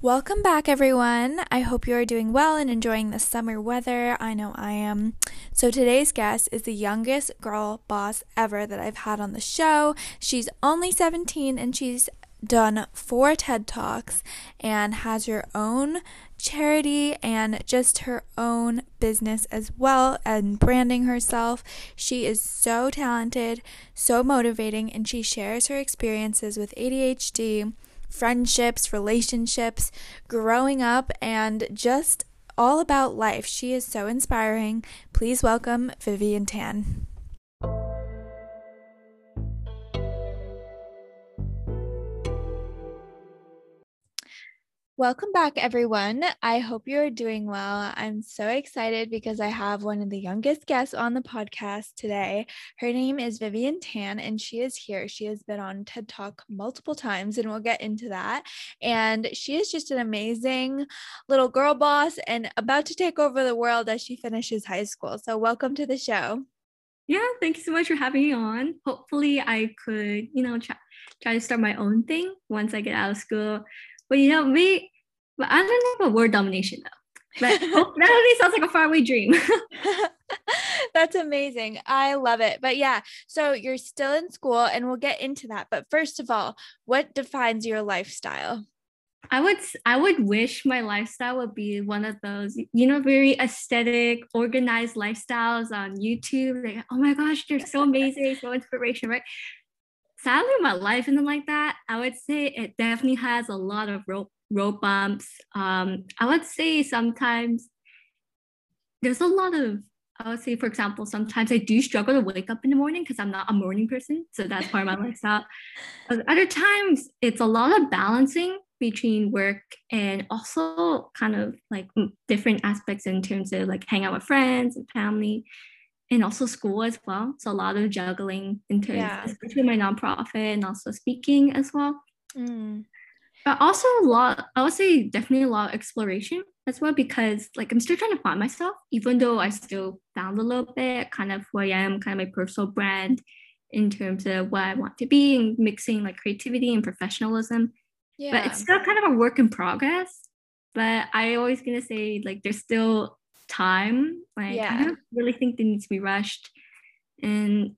Welcome back, everyone. I hope you are doing well and enjoying the summer weather. I know I am. So, today's guest is the youngest girl boss ever that I've had on the show. She's only 17 and she's done four TED Talks and has her own charity and just her own business as well and branding herself. She is so talented, so motivating, and she shares her experiences with ADHD friendships, relationships, growing up, and just all about life. She is so inspiring. Please welcome Vivian Tan. Welcome back, everyone. I hope you're doing well. I'm so excited because I have one of the youngest guests on the podcast today. Her name is Vivian Tan, and she is here. She has been on TED Talk multiple times, and we'll get into that. And she is just an amazing little girl boss and about to take over the world as she finishes high school. So, welcome to the show. Yeah, thank you so much for having me on. Hopefully, I could, you know, try, try to start my own thing once I get out of school but you know, me, but I don't know about word domination though. But oh, that already sounds like a faraway dream. That's amazing. I love it. But yeah, so you're still in school and we'll get into that. But first of all, what defines your lifestyle? I would I would wish my lifestyle would be one of those, you know, very aesthetic, organized lifestyles on YouTube. Like, oh my gosh, they're so amazing, so inspirational, right? sadly my life isn't like that i would say it definitely has a lot of road, road bumps um, i would say sometimes there's a lot of i would say for example sometimes i do struggle to wake up in the morning because i'm not a morning person so that's part of my lifestyle but other times it's a lot of balancing between work and also kind of like different aspects in terms of like hang out with friends and family and also school as well. So a lot of juggling in terms, yeah. especially my nonprofit and also speaking as well. Mm. But also a lot, I would say definitely a lot of exploration as well because like I'm still trying to find myself, even though I still found a little bit kind of who I am, kind of my personal brand in terms of what I want to be and mixing like creativity and professionalism. Yeah. But it's still kind of a work in progress. But I always gonna say like there's still time. Like yeah. I don't really think they need to be rushed. And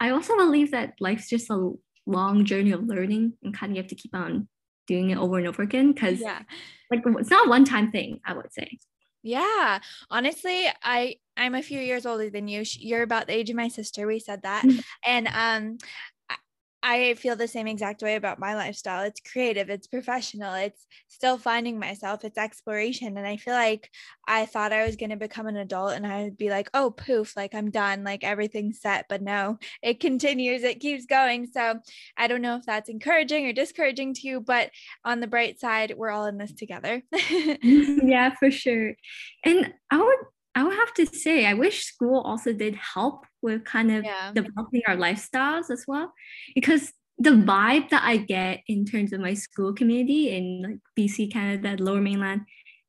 I also believe that life's just a long journey of learning and kind of you have to keep on doing it over and over again because yeah. like it's not a one-time thing, I would say. Yeah. Honestly, I I'm a few years older than you. You're about the age of my sister. We said that. Mm-hmm. and um I feel the same exact way about my lifestyle. It's creative, it's professional, it's still finding myself, it's exploration. And I feel like I thought I was going to become an adult and I would be like, oh, poof, like I'm done, like everything's set. But no, it continues, it keeps going. So I don't know if that's encouraging or discouraging to you, but on the bright side, we're all in this together. Mm-hmm, yeah, for sure. And I would I would have to say, I wish school also did help with kind of yeah. developing our lifestyles as well, because the vibe that I get in terms of my school community in like BC, Canada, Lower Mainland,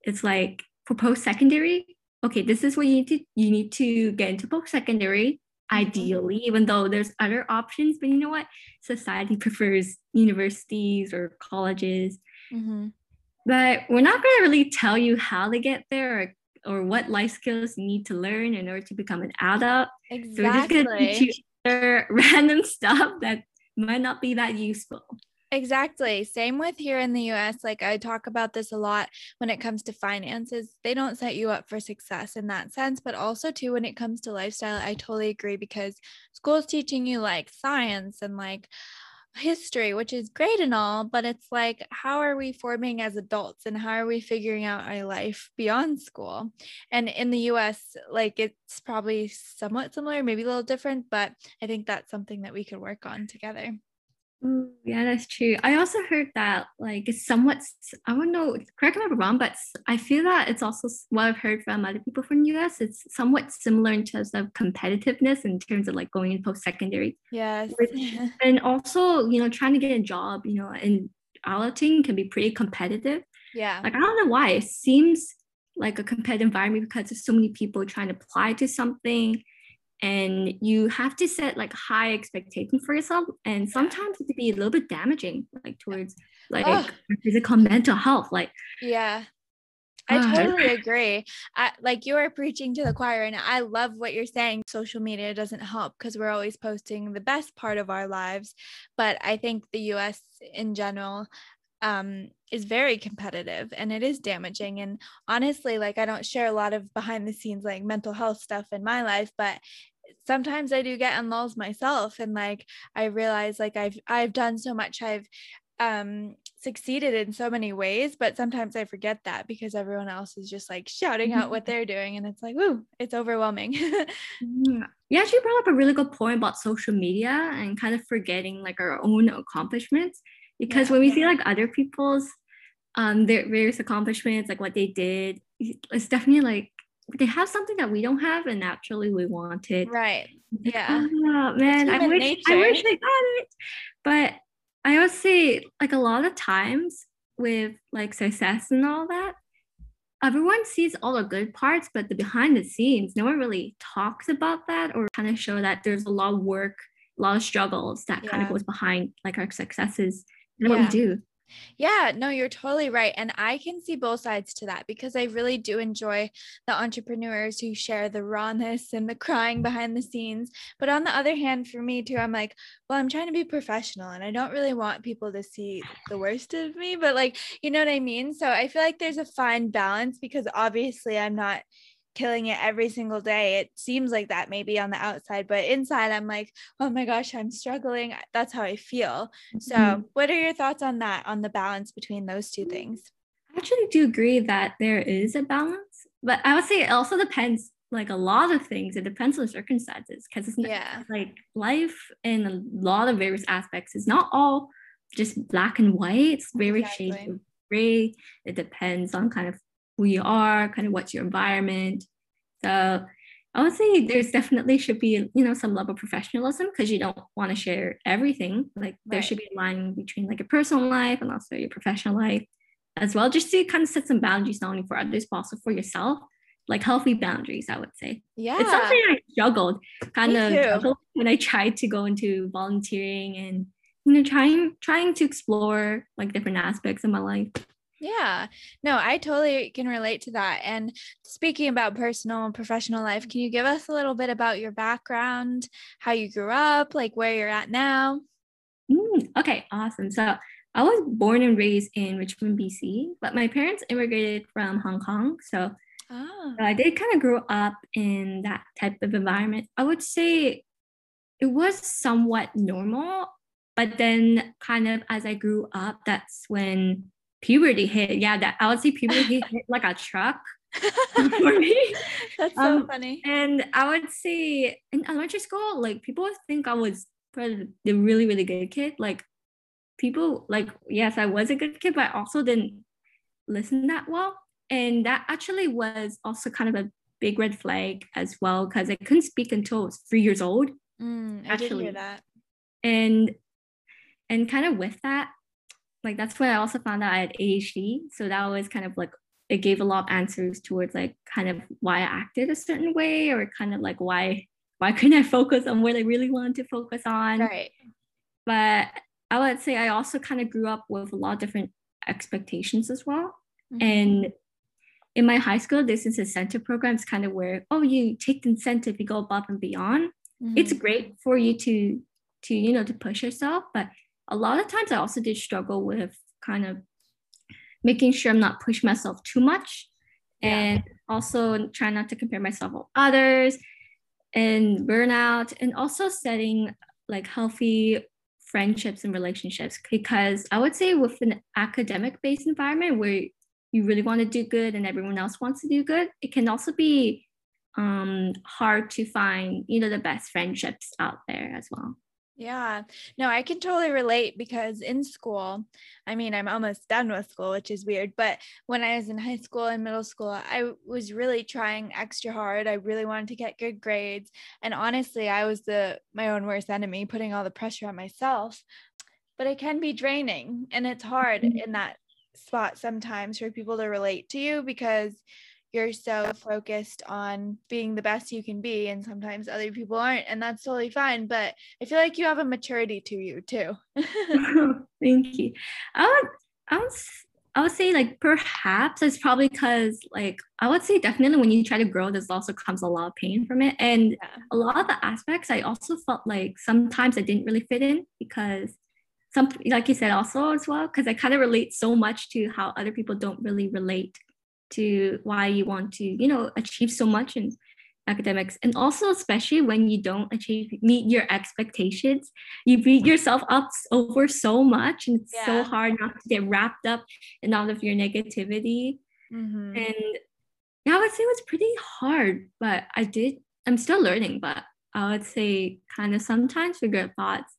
it's like for post secondary. Okay, this is what you need to you need to get into post secondary. Mm-hmm. Ideally, even though there's other options, but you know what? Society prefers universities or colleges. Mm-hmm. But we're not going to really tell you how to get there or or what life skills you need to learn in order to become an adult. Exactly. So we're just gonna teach you random stuff that might not be that useful. Exactly. Same with here in the US. Like I talk about this a lot when it comes to finances. They don't set you up for success in that sense, but also too when it comes to lifestyle, I totally agree because school is teaching you like science and like history, which is great and all, but it's like, how are we forming as adults and how are we figuring out our life beyond school? And in the US, like it's probably somewhat similar, maybe a little different, but I think that's something that we could work on together. Mm, yeah, that's true. I also heard that like it's somewhat I don't know, correct me if I'm wrong, but I feel that it's also what I've heard from other people from the US. It's somewhat similar in terms of competitiveness in terms of like going in post secondary. Yes. and also, you know, trying to get a job, you know, in outing can be pretty competitive. Yeah. Like I don't know why. It seems like a competitive environment because there's so many people trying to apply to something and you have to set like high expectations for yourself and sometimes it can be a little bit damaging like towards like oh. physical mental health like yeah I totally agree. I, like you are preaching to the choir, and I love what you're saying. Social media doesn't help because we're always posting the best part of our lives. But I think the US in general um, is very competitive and it is damaging. And honestly, like I don't share a lot of behind the scenes, like mental health stuff in my life, but sometimes I do get in lulls myself and like I realize like I've I've done so much I've um succeeded in so many ways but sometimes I forget that because everyone else is just like shouting out what they're doing and it's like woo it's overwhelming. Yeah. You actually brought up a really good point about social media and kind of forgetting like our own accomplishments because yeah. when we see like other people's um their various accomplishments like what they did it's definitely like they have something that we don't have and naturally we want it. Right. Yeah. oh, man. I wish nature. I wish I got it. But I would say like a lot of times with like success and all that everyone sees all the good parts but the behind the scenes no one really talks about that or kind of show that there's a lot of work a lot of struggles that yeah. kind of goes behind like our successes. And yeah. what we do yeah, no, you're totally right. And I can see both sides to that because I really do enjoy the entrepreneurs who share the rawness and the crying behind the scenes. But on the other hand, for me too, I'm like, well, I'm trying to be professional and I don't really want people to see the worst of me, but like, you know what I mean? So I feel like there's a fine balance because obviously I'm not killing it every single day. It seems like that maybe on the outside, but inside I'm like, oh my gosh, I'm struggling. That's how I feel. So, mm-hmm. what are your thoughts on that, on the balance between those two things? I actually do agree that there is a balance, but I would say it also depends like a lot of things. It depends on circumstances because it's yeah. like life in a lot of various aspects is not all just black and white. It's very exactly. shades of gray. It depends on kind of who you are, kind of what's your environment. So I would say there's definitely should be, you know, some level of professionalism because you don't want to share everything. Like right. there should be a line between like your personal life and also your professional life as well, just to kind of set some boundaries not only for others, but also for yourself. Like healthy boundaries, I would say. Yeah. It's something I struggled kind Me of when I tried to go into volunteering and you know trying trying to explore like different aspects of my life. Yeah, no, I totally can relate to that. And speaking about personal and professional life, can you give us a little bit about your background, how you grew up, like where you're at now? Mm, okay, awesome. So I was born and raised in Richmond, BC, but my parents immigrated from Hong Kong. So oh. I did kind of grow up in that type of environment. I would say it was somewhat normal, but then kind of as I grew up, that's when puberty hit. Yeah, that I would say puberty hit like a truck for me. That's so um, funny. And I would say in elementary school, like people think I was the really, really good kid. Like people like, yes, I was a good kid, but I also didn't listen that well. And that actually was also kind of a big red flag as well, because I couldn't speak until I was three years old. Mm, I actually. did hear that. And and kind of with that, like that's when I also found out I had ADHD. So that was kind of like it gave a lot of answers towards like kind of why I acted a certain way or kind of like why why couldn't I focus on what I really wanted to focus on. Right. But I would say I also kind of grew up with a lot of different expectations as well. Mm-hmm. And in my high school, this incentive program. It's kind of where, oh, you take the incentive, you go above and beyond. Mm-hmm. It's great for you to to, you know, to push yourself, but a lot of times I also did struggle with kind of making sure I'm not pushing myself too much yeah. and also try not to compare myself with others and burnout and also setting like healthy friendships and relationships because I would say with an academic based environment where you really want to do good and everyone else wants to do good, it can also be um, hard to find, you know, the best friendships out there as well. Yeah, no, I can totally relate because in school, I mean, I'm almost done with school, which is weird. But when I was in high school and middle school, I was really trying extra hard. I really wanted to get good grades. And honestly, I was the my own worst enemy, putting all the pressure on myself. But it can be draining and it's hard mm-hmm. in that spot sometimes for people to relate to you because you're so focused on being the best you can be and sometimes other people aren't and that's totally fine but i feel like you have a maturity to you too Thank you. I would, I would, I would say like perhaps it's probably because like I would say definitely when you try to grow, there's also comes a lot of pain from it, and yeah. a lot of the aspects I also felt like sometimes I didn't really fit in because some like you said also as well because I kind of relate so much to how other people don't really relate to why you want to you know achieve so much in academics and also especially when you don't achieve meet your expectations you beat yourself up over so much and it's yeah. so hard not to get wrapped up in all of your negativity mm-hmm. and yeah i would say it was pretty hard but i did i'm still learning but i would say kind of sometimes regret thoughts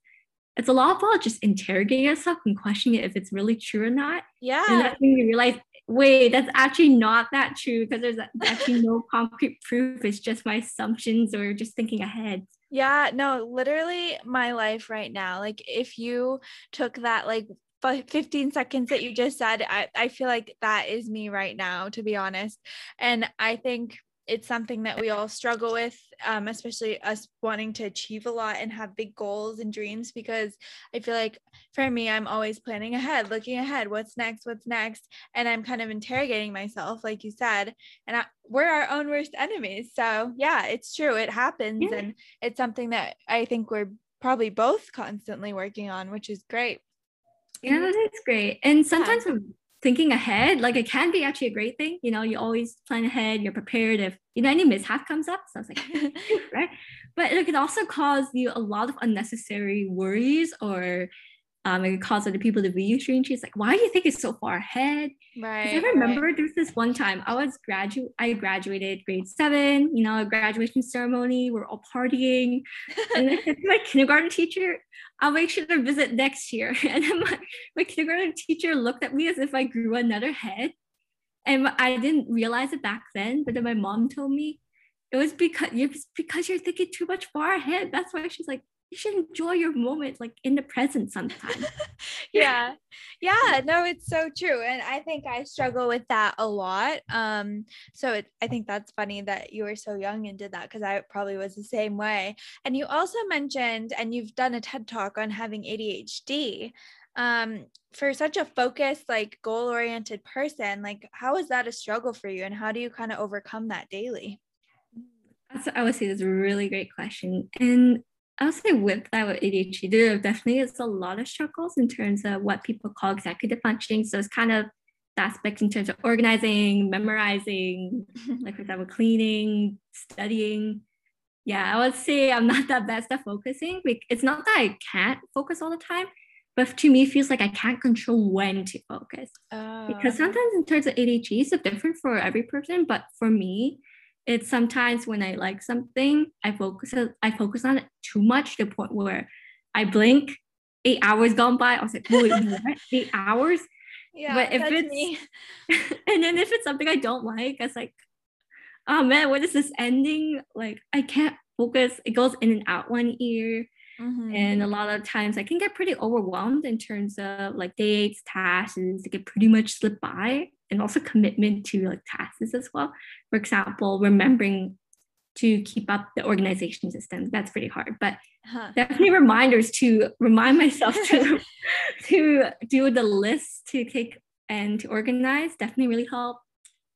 it's a lot about just interrogating yourself and questioning it if it's really true or not. Yeah. And that's when you realize, wait, that's actually not that true because there's actually no concrete proof. It's just my assumptions or just thinking ahead. Yeah, no, literally my life right now. Like if you took that like 15 seconds that you just said, I, I feel like that is me right now, to be honest. And I think it's something that we all struggle with, um, especially us wanting to achieve a lot and have big goals and dreams. Because I feel like for me, I'm always planning ahead, looking ahead, what's next, what's next, and I'm kind of interrogating myself, like you said. And I, we're our own worst enemies. So yeah, it's true, it happens, yeah. and it's something that I think we're probably both constantly working on, which is great. Yeah, that's great. And sometimes yeah thinking ahead, like it can be actually a great thing. You know, you always plan ahead, you're prepared if, you know, any mishap comes up. So it's like, right. But it can also cause you a lot of unnecessary worries or um, it can cause other people to view you strangely. It's like, why do you think it's so far ahead? Right. I remember right. there was this one time I was graduate, I graduated grade seven, you know, a graduation ceremony, we're all partying. and my kindergarten teacher I'll make sure to visit next year. And my, my kindergarten teacher looked at me as if I grew another head. And I didn't realize it back then, but then my mom told me it was because you're because you're thinking too much far ahead. That's why she's like, you should enjoy your moment like in the present sometimes. yeah. Yeah, no, it's so true. And I think I struggle with that a lot. Um, so it, I think that's funny that you were so young and did that because I probably was the same way. And you also mentioned, and you've done a TED talk on having ADHD. Um, for such a focused, like goal oriented person, like how is that a struggle for you and how do you kind of overcome that daily? That's, I would say that's a really great question. And I would say with that with ADHD, there definitely is a lot of struggles in terms of what people call executive functioning. So it's kind of the aspect in terms of organizing, memorizing, mm-hmm. like for example, cleaning, studying. Yeah, I would say I'm not that best at focusing. It's not that I can't focus all the time, but to me, it feels like I can't control when to focus. Oh. Because sometimes in terms of ADHD, it's different for every person. But for me, it's sometimes when I like something, I focus I focus on it too much to the point where I blink, eight hours gone by. I was like, wait, what? Eight hours? Yeah, but if it's me. and then if it's something I don't like, it's like, oh man, what is this ending? Like I can't focus. It goes in and out one ear. Mm-hmm. And a lot of times I can get pretty overwhelmed in terms of like dates, tasks, and it can pretty much slip by and also commitment to like tasks as well. For example, remembering to keep up the organization system. That's pretty hard, but huh. definitely reminders to remind myself to to do the list to take and to organize definitely really help.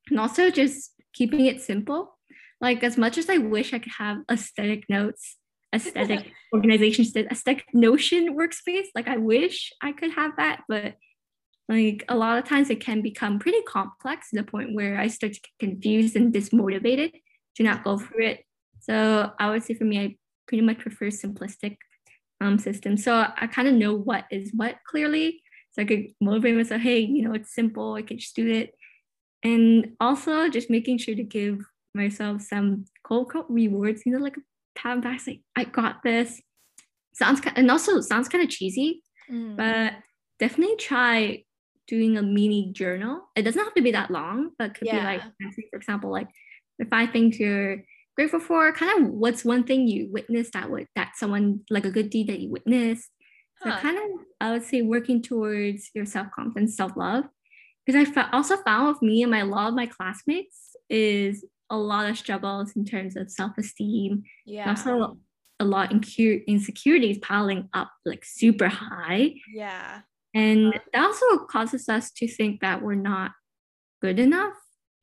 And also just keeping it simple. Like as much as I wish I could have aesthetic notes, aesthetic organization, aesthetic notion workspace, like I wish I could have that, but like a lot of times it can become pretty complex to the point where I start to get confused and dismotivated to not go through it. So I would say for me, I pretty much prefer simplistic um, systems. So I kind of know what is what clearly. So I could motivate myself, hey, you know, it's simple, I can just do it. And also just making sure to give myself some cold quote rewards, you know, like a pat on back, like, I got this. Sounds kind and also sounds kind of cheesy, mm. but definitely try doing a mini journal. It doesn't have to be that long, but could yeah. be like, for example, like the five things you're grateful for. Kind of what's one thing you witnessed that would that someone like a good deed that you witnessed. So kind of I would say working towards your self confidence, self love, because I also found with me and my a lot of my classmates is a lot of struggles in terms of self esteem. Yeah. also a lot of insecurities piling up like super high. Yeah And uh-huh. that also causes us to think that we're not good enough.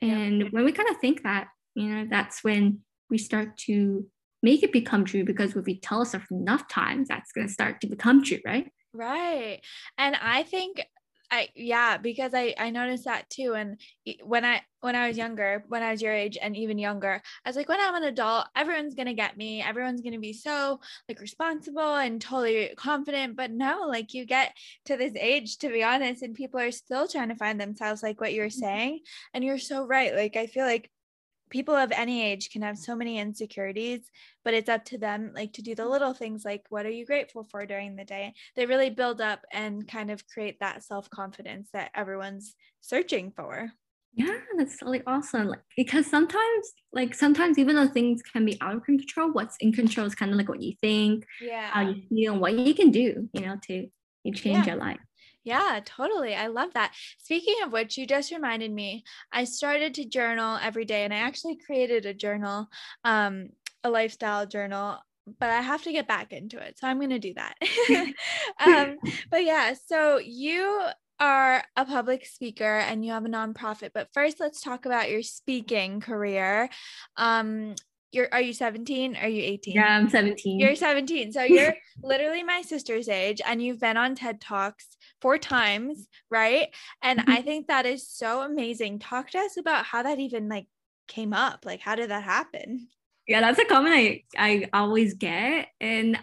And yeah. when we kind of think that, you know, that's when we start to make it become true because if we tell ourselves enough times, that's going to start to become true, right? Right. And I think I yeah, because I I noticed that too and when I when I was younger, when I was your age and even younger, I was like when I'm an adult, everyone's going to get me. Everyone's going to be so like responsible and totally confident, but no, like you get to this age to be honest and people are still trying to find themselves like what you're mm-hmm. saying and you're so right. Like I feel like people of any age can have so many insecurities but it's up to them like to do the little things like what are you grateful for during the day? They really build up and kind of create that self-confidence that everyone's searching for. Yeah that's really awesome. Like, because sometimes like sometimes even though things can be out of control what's in control is kind of like what you think yeah. how you feel what you can do you know to change yeah. your life yeah, totally. I love that. Speaking of which, you just reminded me, I started to journal every day and I actually created a journal, um, a lifestyle journal, but I have to get back into it. So I'm going to do that. um, but yeah, so you are a public speaker and you have a nonprofit, but first let's talk about your speaking career. Um, you're are you 17 are you 18 yeah i'm 17 you're 17 so you're literally my sister's age and you've been on ted talks four times right and mm-hmm. i think that is so amazing talk to us about how that even like came up like how did that happen yeah that's a comment i i always get and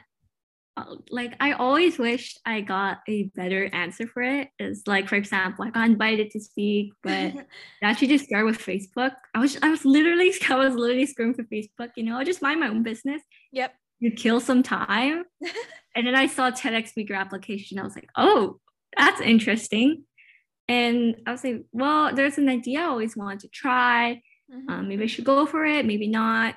uh, like I always wished I got a better answer for it. Is like, for example, I got invited to speak, but actually just start with Facebook. I was I was literally I was literally scrolling for Facebook, you know, I just mind my own business. Yep. You kill some time. and then I saw TEDx speaker application. I was like, oh, that's interesting. And I was like, well, there's an idea I always wanted to try. Mm-hmm. Um, maybe I should go for it, maybe not.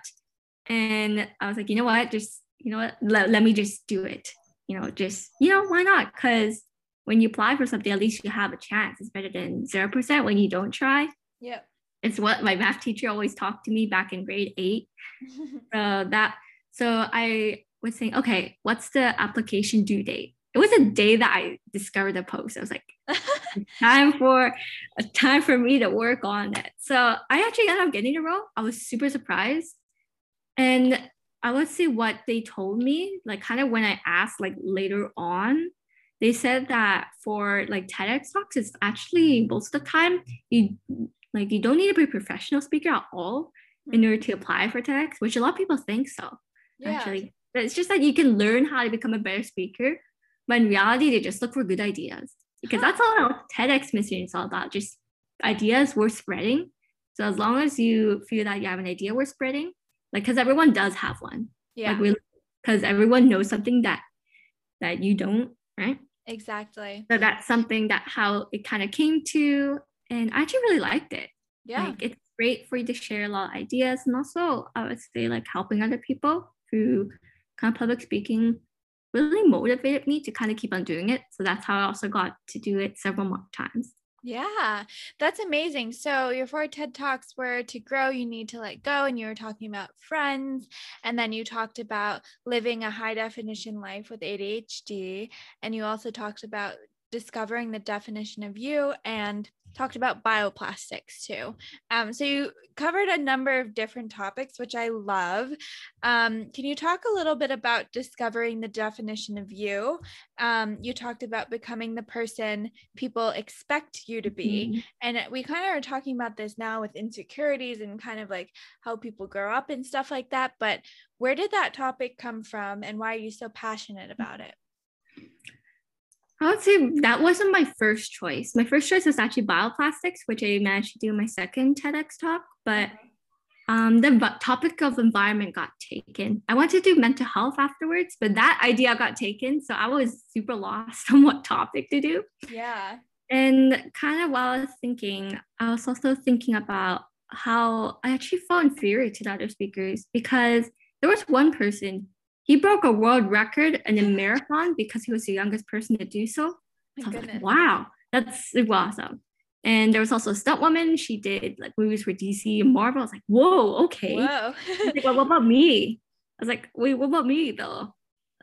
And I was like, you know what, just you know what, let, let me just do it. You know, just, you know, why not? Because when you apply for something, at least you have a chance. It's better than 0% when you don't try. Yeah. It's what my math teacher always talked to me back in grade eight. so that, so I was saying, okay, what's the application due date? It was a day that I discovered the post. I was like, time for a time for me to work on it. So I actually ended up getting a role. I was super surprised. And I would say what they told me, like kind of when I asked like later on, they said that for like TEDx talks, it's actually most of the time you like you don't need to be a professional speaker at all in order to apply for TEDx, which a lot of people think so. Yeah. Actually, but it's just that you can learn how to become a better speaker, but in reality, they just look for good ideas. Because that's all TEDx mission is all about. Just ideas worth spreading. So as long as you feel that you have an idea worth spreading, like because everyone does have one. Yeah. Like we because everyone knows something that that you don't right? Exactly. So that's something that how it kind of came to and i actually really liked it. Yeah. Like it's great for you to share a lot of ideas and also i would say like helping other people through kind of public speaking really motivated me to kind of keep on doing it so that's how i also got to do it several more times yeah, that's amazing. So, your four TED Talks were to grow, you need to let go. And you were talking about friends. And then you talked about living a high definition life with ADHD. And you also talked about discovering the definition of you and talked about bioplastics too. Um, so you covered a number of different topics, which I love. Um, can you talk a little bit about discovering the definition of you? Um, you talked about becoming the person people expect you to be. Mm-hmm. And we kind of are talking about this now with insecurities and kind of like how people grow up and stuff like that. But where did that topic come from and why are you so passionate about it? I would say that wasn't my first choice. My first choice was actually bioplastics, which I managed to do in my second TEDx talk. But um, the topic of environment got taken. I wanted to do mental health afterwards, but that idea got taken. So I was super lost on what topic to do. Yeah. And kind of while I was thinking, I was also thinking about how I actually felt inferior to the other speakers because there was one person he broke a world record in a marathon because he was the youngest person to do so. so like, wow, that's awesome. And there was also a stunt woman. She did like movies for DC and Marvel. I was like, whoa, okay. Whoa. like, well, what about me? I was like, wait, what about me though?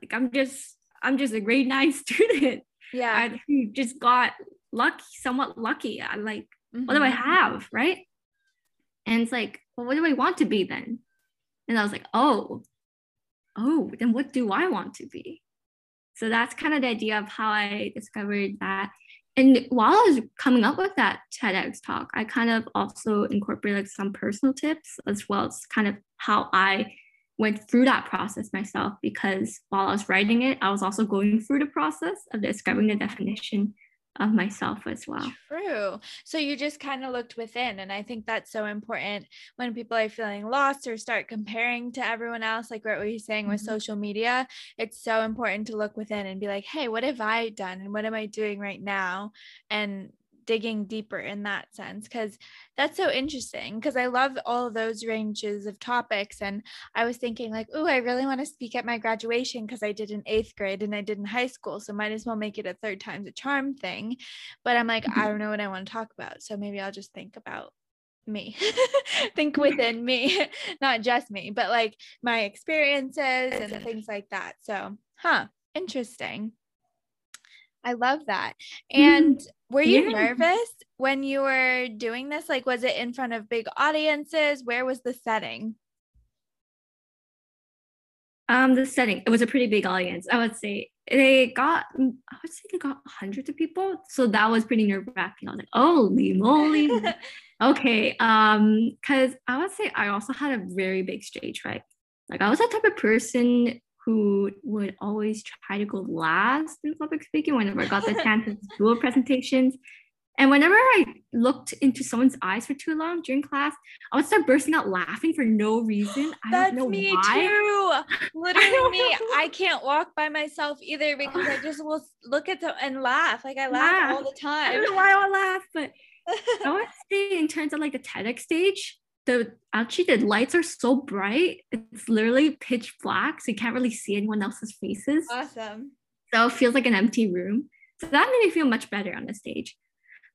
Like I'm just I'm just a grade nine student. Yeah. I just got lucky, somewhat lucky. I'm like, mm-hmm. what do I mm-hmm. have? Right. And it's like, well, what do I want to be then? And I was like, oh, oh, then what do I want to be? So that's kind of the idea of how I discovered that. And while I was coming up with that TEDx talk, I kind of also incorporated some personal tips as well as kind of how I went through that process myself because while I was writing it, I was also going through the process of discovering the definition of myself as well. True. So you just kind of looked within. And I think that's so important when people are feeling lost or start comparing to everyone else, like what were you saying with mm-hmm. social media. It's so important to look within and be like, hey, what have I done? And what am I doing right now? And digging deeper in that sense because that's so interesting because I love all of those ranges of topics and I was thinking like oh I really want to speak at my graduation because I did in 8th grade and I did in high school so might as well make it a third time's a charm thing. But I'm like I mm-hmm. don't know what I want to talk about so maybe I'll just think about me. Think within me not just me but like my experiences and things like that so huh interesting I love that. And were you yeah. nervous when you were doing this? Like, was it in front of big audiences? Where was the setting? Um, the setting, it was a pretty big audience. I would say they got, I would say they got hundreds of people. So that was pretty nerve wracking. I was like, holy moly. okay. Um, cause I would say I also had a very big stage fright. Like I was that type of person who would always try to go last in public speaking whenever I got the chance to do presentations. And whenever I looked into someone's eyes for too long during class, I would start bursting out laughing for no reason. I That's don't know me why. too. Literally me. I can't walk by myself either because I just will look at them and laugh. Like I laugh yeah. all the time. I don't know why I laugh, but I would say in terms of like the TEDx stage, the actually the lights are so bright. It's literally pitch black, so you can't really see anyone else's faces. Awesome. So it feels like an empty room. So that made me feel much better on the stage.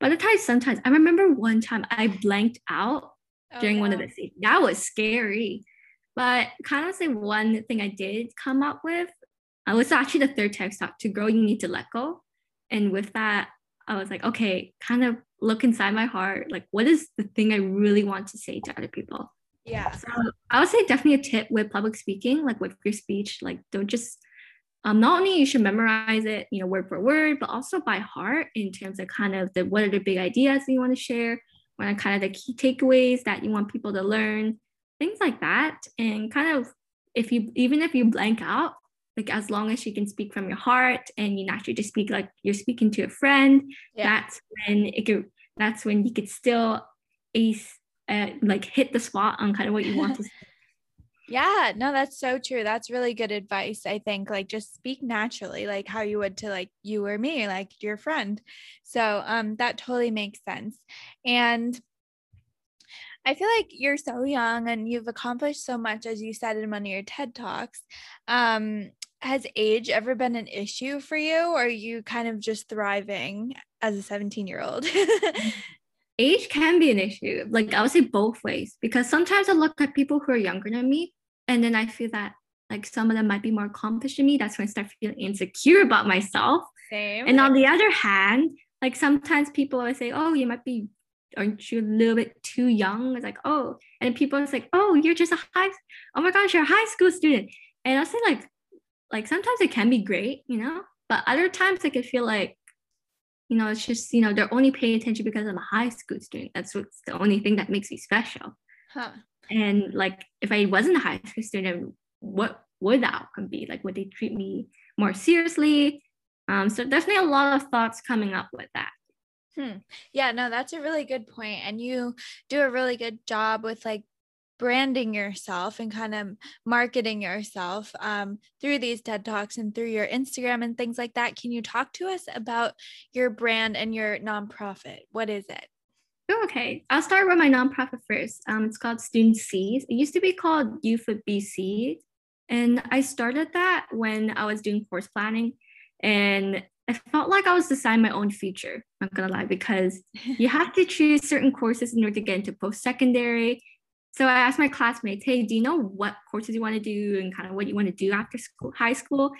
But the times sometimes I remember one time I blanked out oh, during no. one of the scenes. That was scary. But kind of say one thing I did come up with, I was actually the third TEDx talk to grow, you need to let go. And with that, I was like, okay, kind of look inside my heart. Like, what is the thing I really want to say to other people? Yeah. So I would say definitely a tip with public speaking, like with your speech, like don't just um, not only you should memorize it, you know, word for word, but also by heart in terms of kind of the what are the big ideas that you want to share, what are kind of the key takeaways that you want people to learn, things like that. And kind of if you even if you blank out, like as long as you can speak from your heart and you naturally just speak like you're speaking to a friend yeah. that's when it could that's when you could still ace uh, like hit the spot on kind of what you want to yeah no that's so true that's really good advice i think like just speak naturally like how you would to like you or me like your friend so um that totally makes sense and I feel like you're so young and you've accomplished so much, as you said in one of your TED Talks. Um, has age ever been an issue for you or are you kind of just thriving as a 17 year old mm. age can be an issue like i would say both ways because sometimes i look at people who are younger than me and then i feel that like some of them might be more accomplished than me that's when i start feeling insecure about myself. Same. and on the other hand like sometimes people always say oh you might be aren't you a little bit too young? It's like oh and people are like oh you're just a high oh my gosh you're a high school student. And i'll say like like sometimes it can be great, you know, but other times I could feel like, you know, it's just, you know, they're only paying attention because I'm a high school student. That's what's the only thing that makes me special. Huh. And like, if I wasn't a high school student, what would the outcome be? Like, would they treat me more seriously? Um, so definitely a lot of thoughts coming up with that. Hmm. Yeah, no, that's a really good point. And you do a really good job with like branding yourself and kind of marketing yourself um, through these TED Talks and through your Instagram and things like that. Can you talk to us about your brand and your nonprofit? What is it? okay, I'll start with my nonprofit first. Um, it's called Student Seeds. It used to be called Youth with BC. And I started that when I was doing course planning. And I felt like I was deciding my own future, I'm not gonna lie, because you have to choose certain courses in order to get into post secondary. So I asked my classmates, hey, do you know what courses you want to do and kind of what you want to do after school, high school?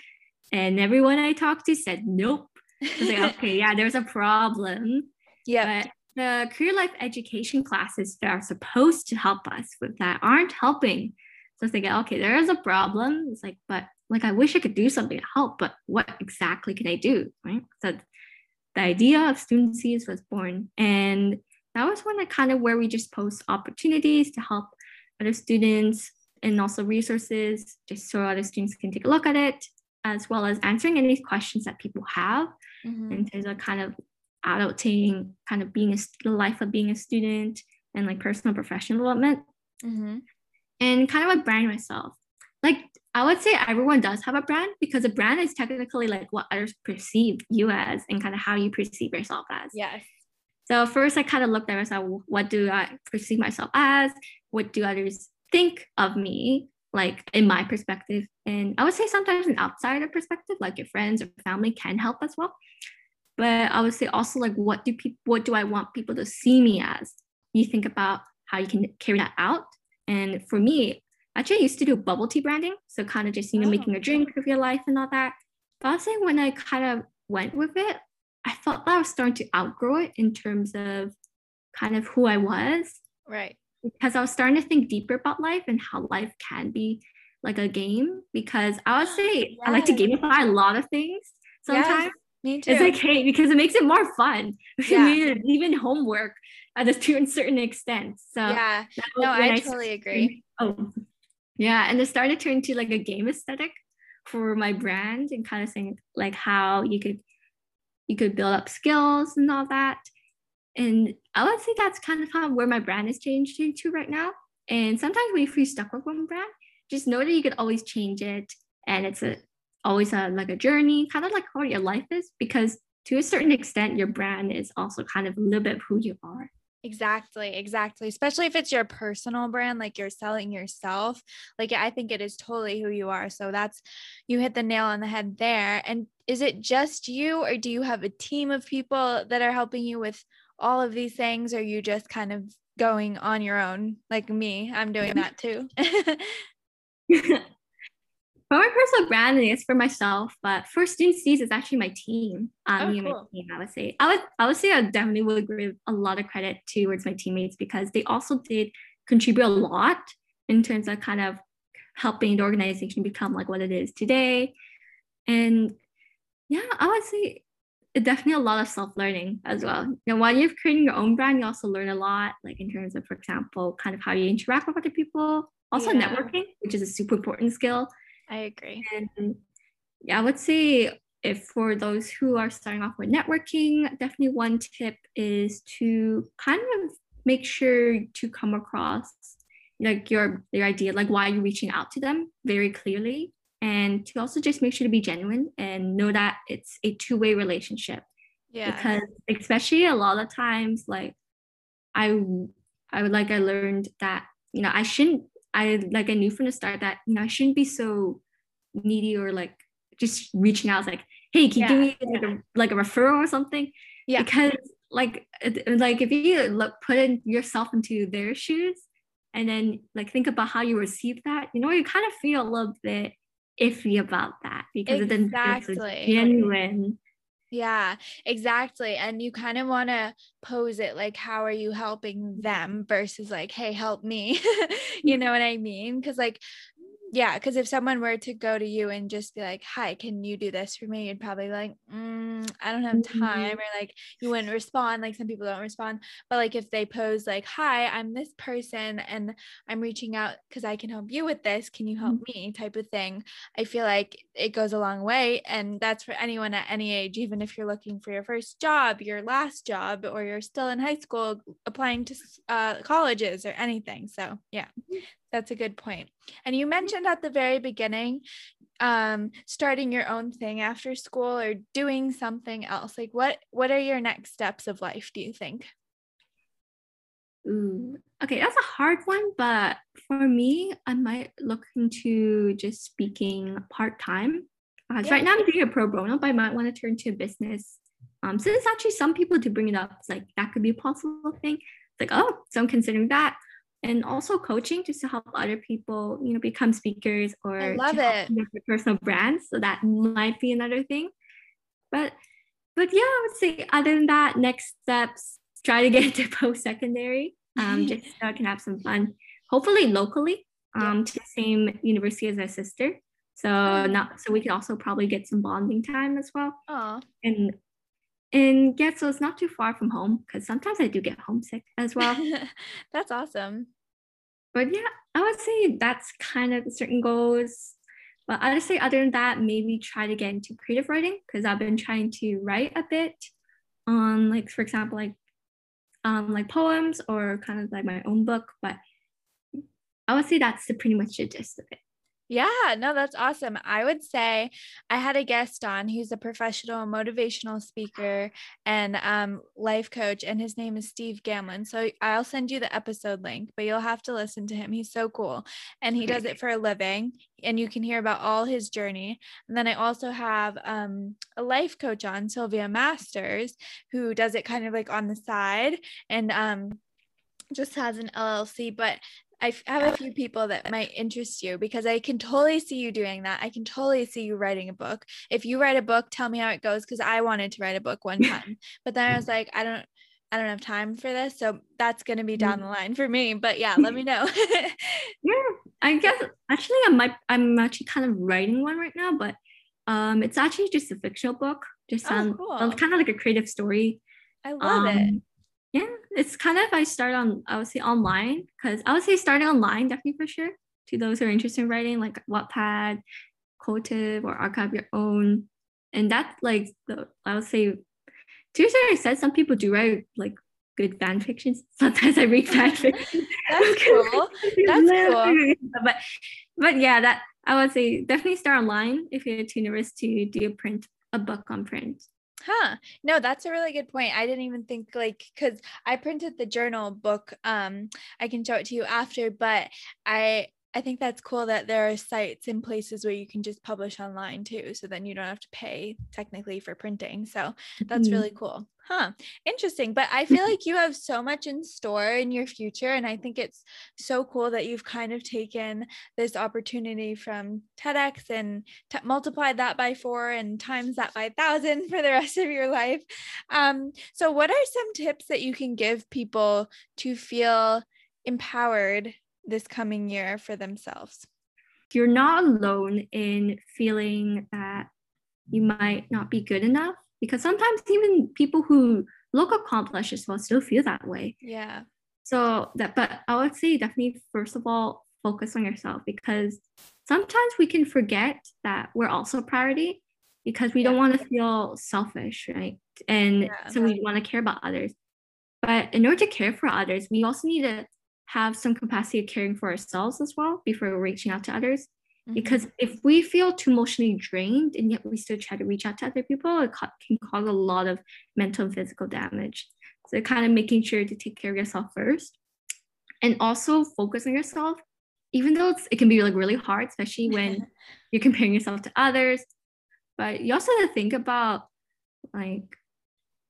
And everyone I talked to said, nope. I was like, okay, yeah, there's a problem. Yeah. But the career life education classes that are supposed to help us with that aren't helping. So it's like, okay, there is a problem. It's like, but like I wish I could do something to help, but what exactly can I do? Right. So the idea of student seeds was born. And that was when I kind of where we just post opportunities to help other students and also resources just so other students can take a look at it, as well as answering any questions that people have mm-hmm. in terms of kind of adulting, kind of being a, the life of being a student and like personal professional development. Mm-hmm. And kind of like brand myself. Like I would say everyone does have a brand because a brand is technically like what others perceive you as and kind of how you perceive yourself as. Yes. So first I kind of looked at myself, what do I perceive myself as? What do others think of me? Like in my perspective. And I would say sometimes an outsider perspective, like your friends or family can help as well. But I would say also like what do people what do I want people to see me as? You think about how you can carry that out. And for me, actually I used to do bubble tea branding. So kind of just, you know, oh. making a drink of your life and all that. But I would say when I kind of went with it, I felt that I was starting to outgrow it in terms of kind of who I was. Right. Because I was starting to think deeper about life and how life can be like a game. Because I would say yes. I like to gamify a lot of things sometimes. Yes, me too. It's like, hey, because it makes it more fun. Yeah. even homework at a certain certain extent. So yeah, no, I, I totally agree. Oh, yeah, and it started to turn into like a game aesthetic for my brand and kind of saying like how you could you could build up skills and all that. And I would say that's kind of how where my brand is changing to right now. And sometimes if you're stuck with one brand, just know that you could always change it. And it's a always a like a journey, kind of like how your life is, because to a certain extent, your brand is also kind of a little bit of who you are. Exactly, exactly. Especially if it's your personal brand, like you're selling yourself. Like I think it is totally who you are. So that's you hit the nail on the head there. And is it just you, or do you have a team of people that are helping you with all of these things? Or you just kind of going on your own, like me? I'm doing that too. for my personal branding, it's for myself, but for Student Seeds, it's actually my team. Um, oh, me cool. my team, I would say. I would I would say I definitely would give a lot of credit towards my teammates because they also did contribute a lot in terms of kind of helping the organization become like what it is today. And yeah, I would say definitely a lot of self-learning as well. You know, while you're creating your own brand, you also learn a lot, like in terms of, for example, kind of how you interact with other people. Also yeah. networking, which is a super important skill I agree. And yeah, I would say if for those who are starting off with networking, definitely one tip is to kind of make sure to come across like your your idea, like why you're reaching out to them very clearly. And to also just make sure to be genuine and know that it's a two-way relationship. Yeah. Because especially a lot of times, like I I would like I learned that, you know, I shouldn't I like I knew from the start that you know I shouldn't be so needy or like just reaching out like hey can you give me like a, like a referral or something? Yeah. Because like like if you look put in yourself into their shoes and then like think about how you receive that you know you kind of feel a little bit iffy about that because exactly. it doesn't feel genuine yeah, exactly. And you kind of want to pose it like, how are you helping them versus like, hey, help me. you mm-hmm. know what I mean? Because, like, yeah because if someone were to go to you and just be like hi can you do this for me you'd probably be like mm, i don't have time mm-hmm. or like you wouldn't respond like some people don't respond but like if they pose like hi i'm this person and i'm reaching out because i can help you with this can you help mm-hmm. me type of thing i feel like it goes a long way and that's for anyone at any age even if you're looking for your first job your last job or you're still in high school applying to uh, colleges or anything so yeah mm-hmm. That's a good point. And you mentioned at the very beginning um starting your own thing after school or doing something else. Like what what are your next steps of life, do you think? Ooh, okay, that's a hard one, but for me, I might look into just speaking part time. Uh, yeah. Right now, I'm doing a pro bono, but I might want to turn to a business. Um, since actually some people do bring it up, it's like that could be a possible thing. It's like, oh, so I'm considering that and also coaching just to help other people you know become speakers or I love it personal brands so that might be another thing but but yeah, I would say other than that, next steps, try to get into post-secondary. Um, just so I can have some fun. Hopefully locally, um, to the same university as my sister. So not so we can also probably get some bonding time as well. Aww. And and yeah, so it's not too far from home because sometimes I do get homesick as well. that's awesome. But yeah, I would say that's kind of certain goals. But I would say other than that, maybe try to get into creative writing because I've been trying to write a bit on like for example like um like poems or kind of like my own book. But I would say that's the pretty much the gist of it. Yeah, no, that's awesome. I would say I had a guest on who's a professional motivational speaker and um, life coach, and his name is Steve Gamlin. So I'll send you the episode link, but you'll have to listen to him. He's so cool, and he does it for a living, and you can hear about all his journey. And then I also have um, a life coach on, Sylvia Masters, who does it kind of like on the side and um, just has an LLC, but I have a few people that might interest you because I can totally see you doing that. I can totally see you writing a book. If you write a book, tell me how it goes because I wanted to write a book one time, but then I was like, I don't, I don't have time for this, so that's gonna be down mm. the line for me. But yeah, let me know. yeah, I guess actually I might I'm actually kind of writing one right now, but um, it's actually just a fictional book, just oh, cool. kind of like a creative story. I love um, it yeah it's kind of i start on i would say online because i would say starting online definitely for sure to those who are interested in writing like wattpad Quotev or archive your own. And that's like the i would say to a certain extent some people do write like good fan fictions sometimes i read fan fiction. That's cool. That's cool. but but yeah that i would say definitely start online if you're too nervous to do a print a book on print Huh. No, that's a really good point. I didn't even think like cuz I printed the journal book um I can show it to you after, but I I think that's cool that there are sites and places where you can just publish online too. So then you don't have to pay technically for printing. So that's mm-hmm. really cool. Huh. Interesting. But I feel like you have so much in store in your future. And I think it's so cool that you've kind of taken this opportunity from TEDx and t- multiplied that by four and times that by thousand for the rest of your life. Um, so, what are some tips that you can give people to feel empowered this coming year for themselves. You're not alone in feeling that you might not be good enough because sometimes even people who look accomplished as well still feel that way. Yeah. So that, but I would say definitely, first of all, focus on yourself because sometimes we can forget that we're also priority because we yeah. don't want to feel selfish, right? And yeah, so we want to care about others. But in order to care for others, we also need to have some capacity of caring for ourselves as well before reaching out to others. Mm-hmm. Because if we feel too emotionally drained and yet we still try to reach out to other people, it can cause a lot of mental and physical damage. So, kind of making sure to take care of yourself first and also focus on yourself, even though it can be like really hard, especially when you're comparing yourself to others. But you also have to think about like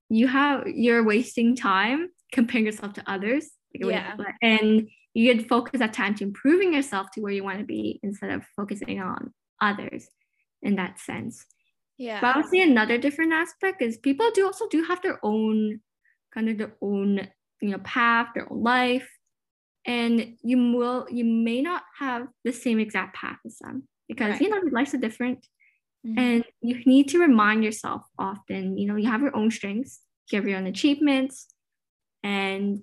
you have you're wasting time comparing yourself to others yeah. And you could focus that time to improving yourself to where you want to be instead of focusing on others in that sense. Yeah. But I would say another different aspect is people do also do have their own kind of their own, you know, path, their own life. And you will you may not have the same exact path as them because right. you know life's are different. Mm-hmm. And you need to remind yourself often, you know, you have your own strengths, you have your own achievements, and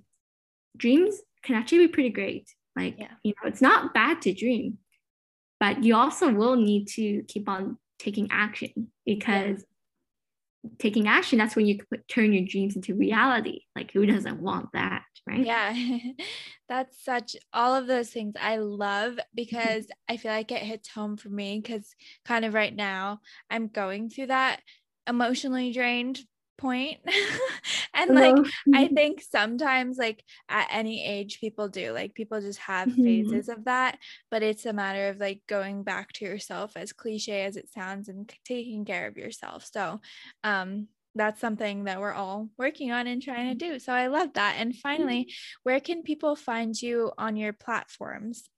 dreams can actually be pretty great. Like, yeah. you know, it's not bad to dream, but you also will need to keep on taking action because yeah. taking action, that's when you put, turn your dreams into reality. Like, who doesn't want that? Right. Yeah. that's such all of those things I love because I feel like it hits home for me because kind of right now I'm going through that emotionally drained point. And like i think sometimes like at any age people do like people just have mm-hmm. phases of that but it's a matter of like going back to yourself as cliche as it sounds and taking care of yourself. So um that's something that we're all working on and trying to do. So i love that. And finally mm-hmm. where can people find you on your platforms?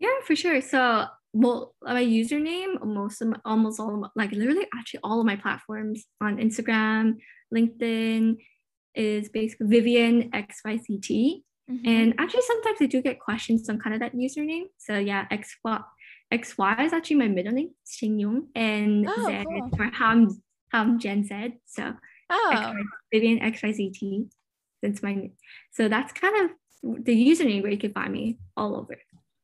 Yeah for sure. So well, my username, most of my, almost all of my, like literally actually all of my platforms on Instagram, LinkedIn is basically Vivian xyzt Mm-hmm. And actually, sometimes I do get questions on kind of that username. So yeah, XY, XY is actually my middle name, Xing Yong, and oh, Z cool. for Ham, Ham Gen Z. So oh. XY, Vivian XYZT. That's my name so that's kind of the username where you can find me all over.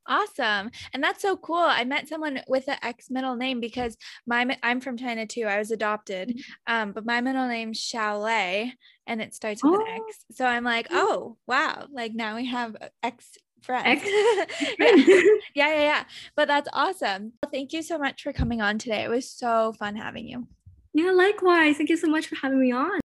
Awesome. And that's so cool. I met someone with an X middle name because my I'm from China too. I was adopted. Mm-hmm. Um, but my middle name's Xiao and it starts with oh. an X. So I'm like, oh wow, like now we have X friends. Yeah. yeah, yeah, yeah. But that's awesome. Thank you so much for coming on today. It was so fun having you. Yeah, likewise. Thank you so much for having me on.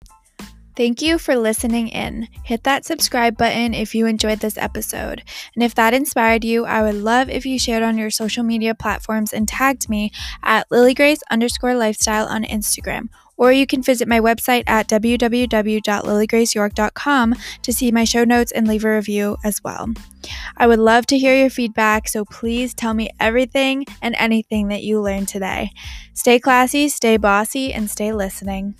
Thank you for listening in. Hit that subscribe button if you enjoyed this episode. And if that inspired you, I would love if you shared on your social media platforms and tagged me at lilygrace underscore lifestyle on Instagram. Or you can visit my website at www.lilygraceyork.com to see my show notes and leave a review as well. I would love to hear your feedback, so please tell me everything and anything that you learned today. Stay classy, stay bossy, and stay listening.